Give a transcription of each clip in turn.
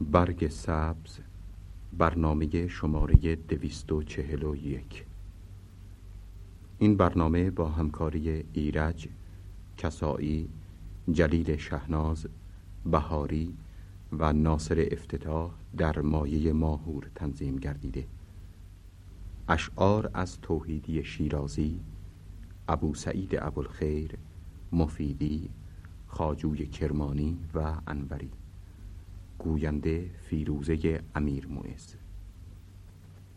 برگ سبز برنامه شماره دویست و چهل و یک. این برنامه با همکاری ایرج کسایی جلیل شهناز بهاری و ناصر افتتاح در مایه ماهور تنظیم گردیده. اشعار از توحیدی شیرازی ابو سعید ابوالخیر مفیدی خاجوی کرمانی و انوری. گوینده فیروزه امیر مویز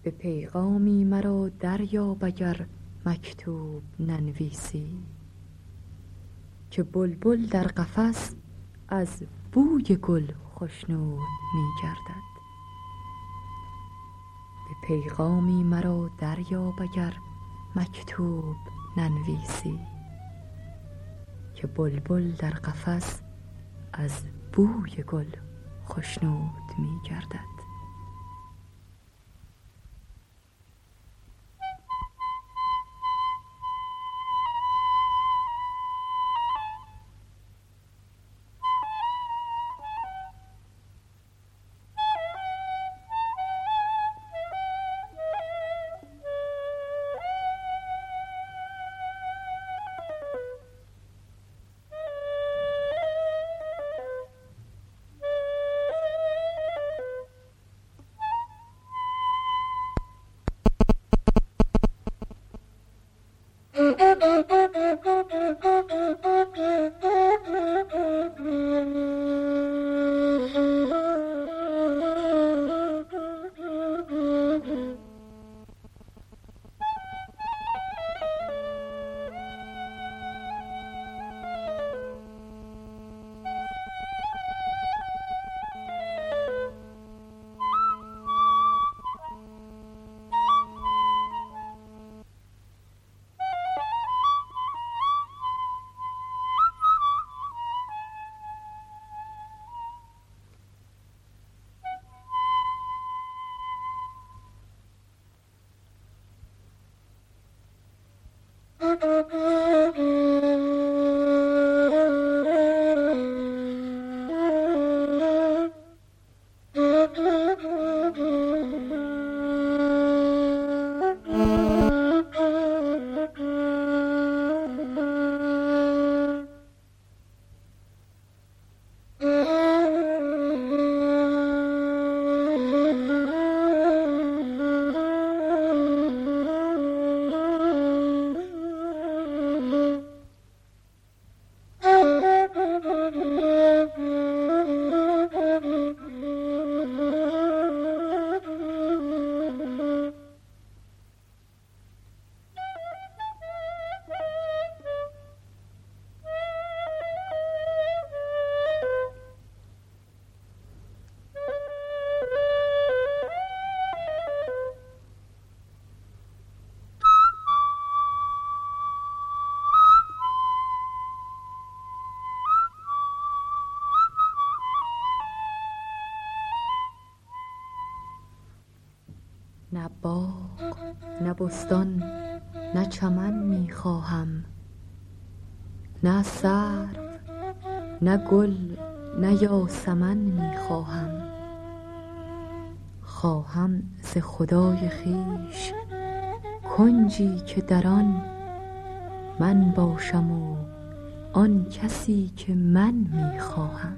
به پیغامی مرا دریاب اگر مکتوب ننویسی. که بلبل در قفس از بوی گل خوشنود می گردد. به پیغامی مرا دریاب اگر مکتوب ننویسی. که بلبل در قفس از بوی گل خوشنود می گردد نه باغ نه بستان نه چمن می خواهم نه سرو نه گل نه یاسمن می خواهم خواهم ز خدای خویش کنجی که در آن من باشم و آن کسی که من می خواهم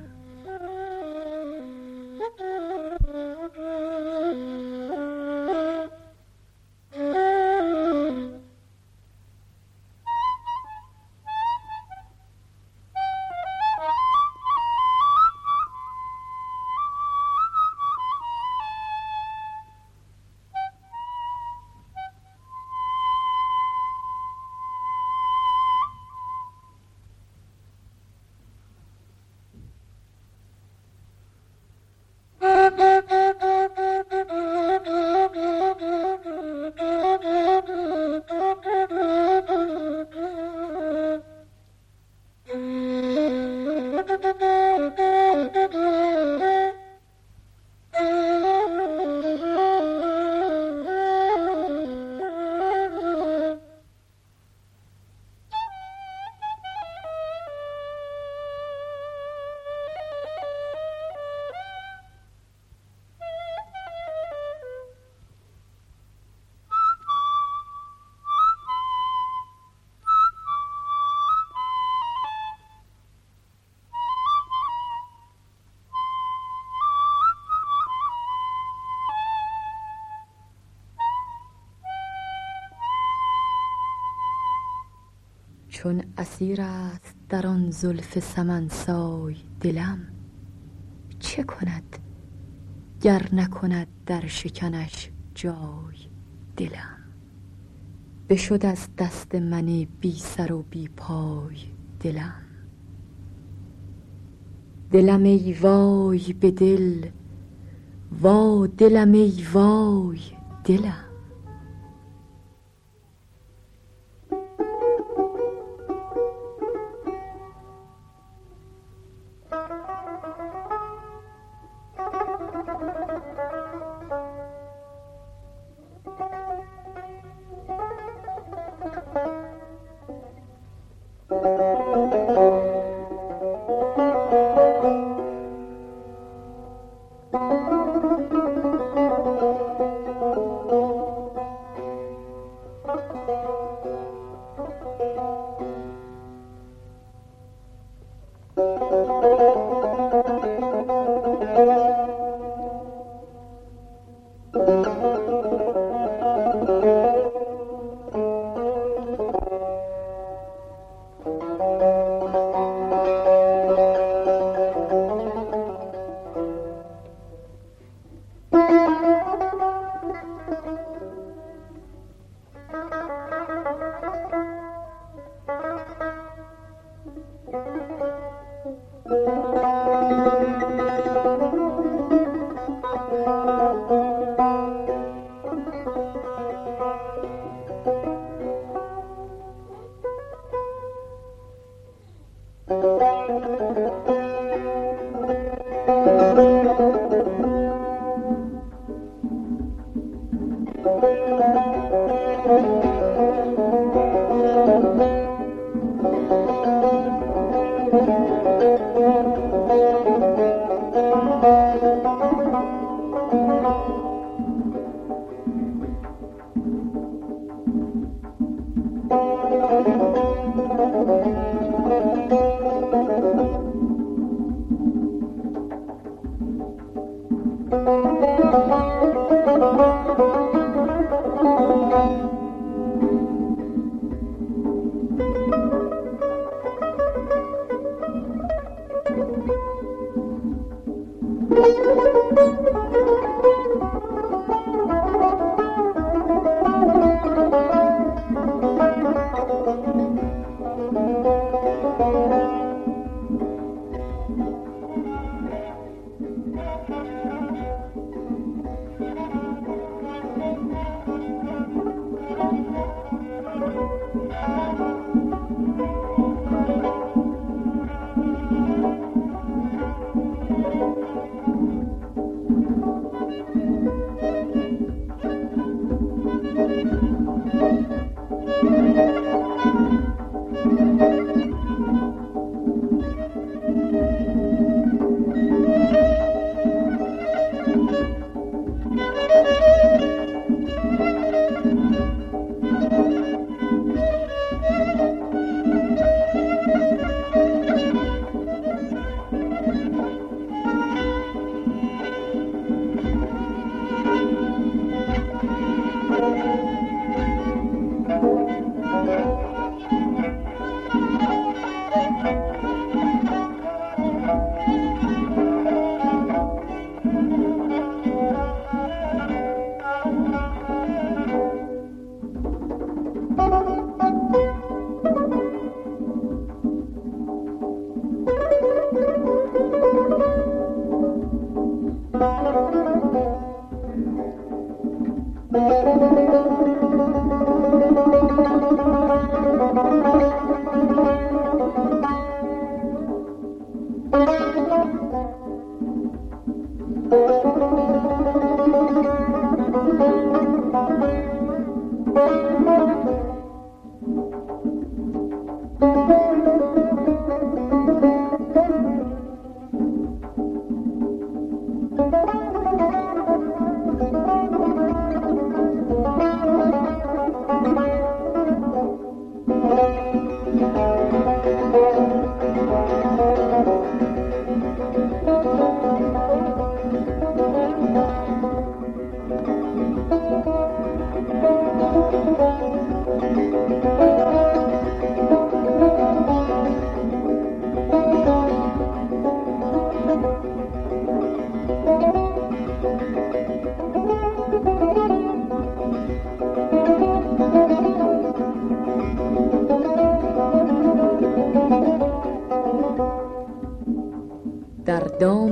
چون اسیر است در آن زلف سمنسای دلم چه کند؟ گر نکند در شکنش جای دلم. بشد از دست من بی سر و بی پای دلم. دلم ای وای به دل وا دلم ای وای دلم.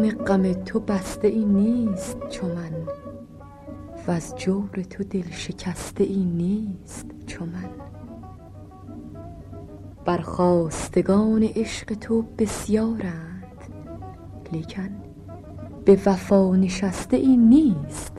غم تو بسته ای نیست چو من وز جور تو دل شکسته ای نیست چو من. برخاستگان عشق تو بسیارند لیکن به وفا نشسته ای نیست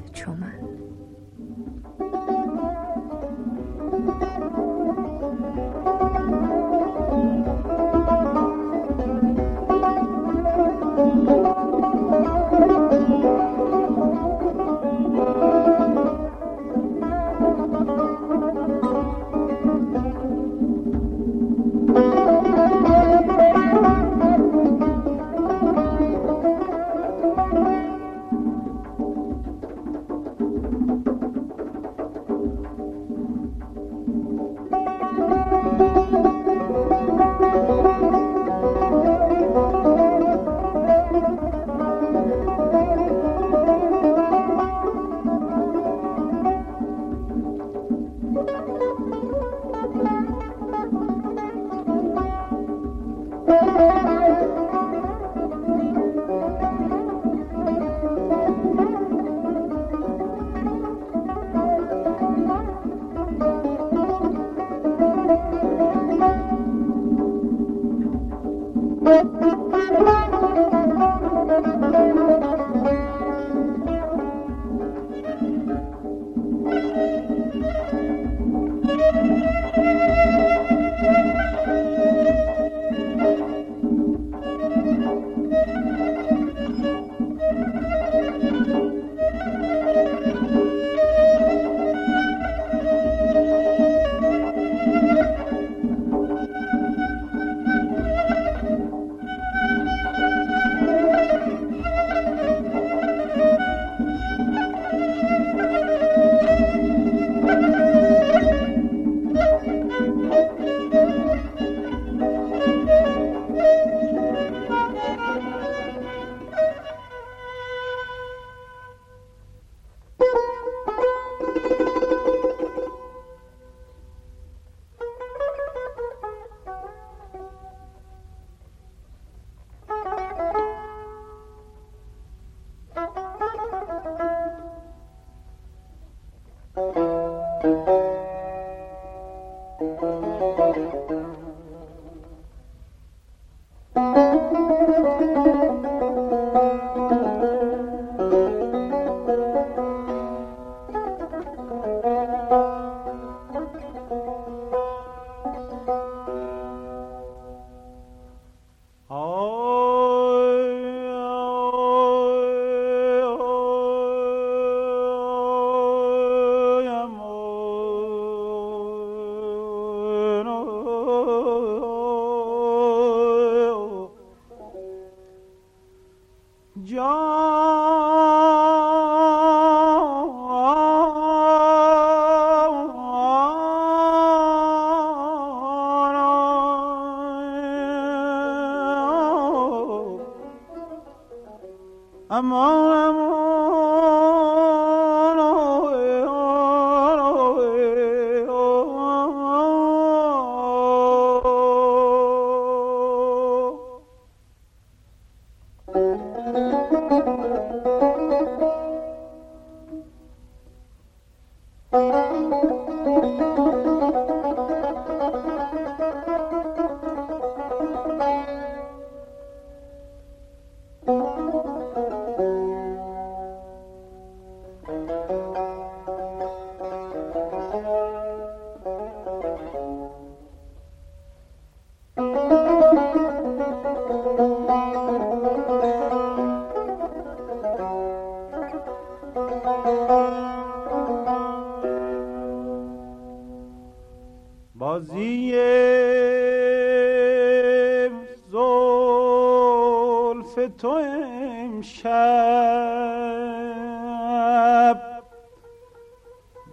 I'm all I want.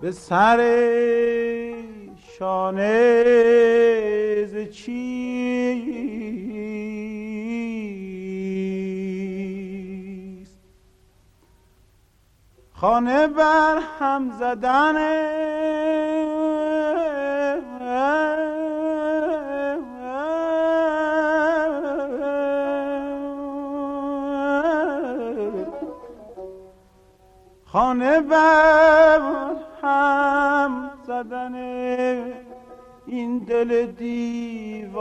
به سر شانه ز چیست خانه بر هم زدن خانه بر دل دیوانه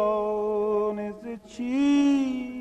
ز چیست؟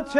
حالت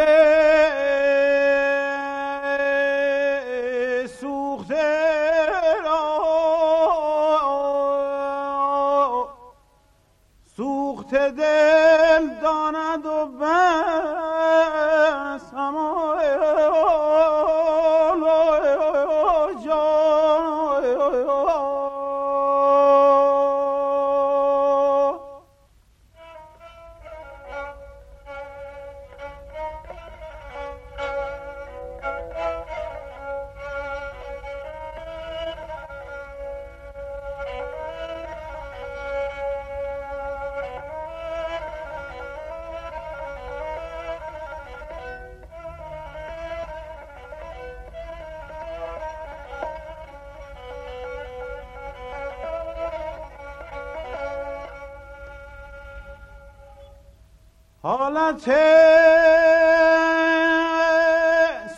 حالت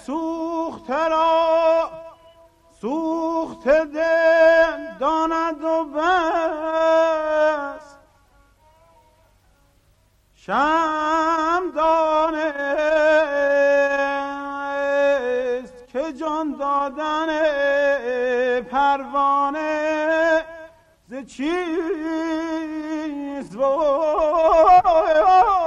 سوخته را سوخت دل داند و بس. شم دانست که جان دادن پروانه ز چیز امان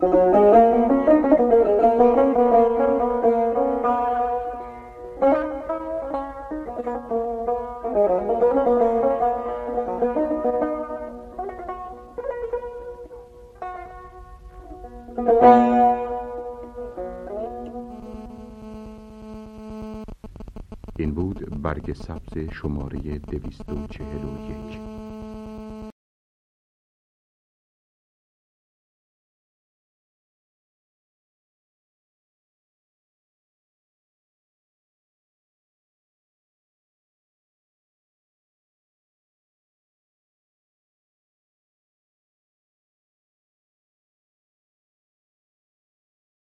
این بود برگ سبز شماره دویست و چهل و یک.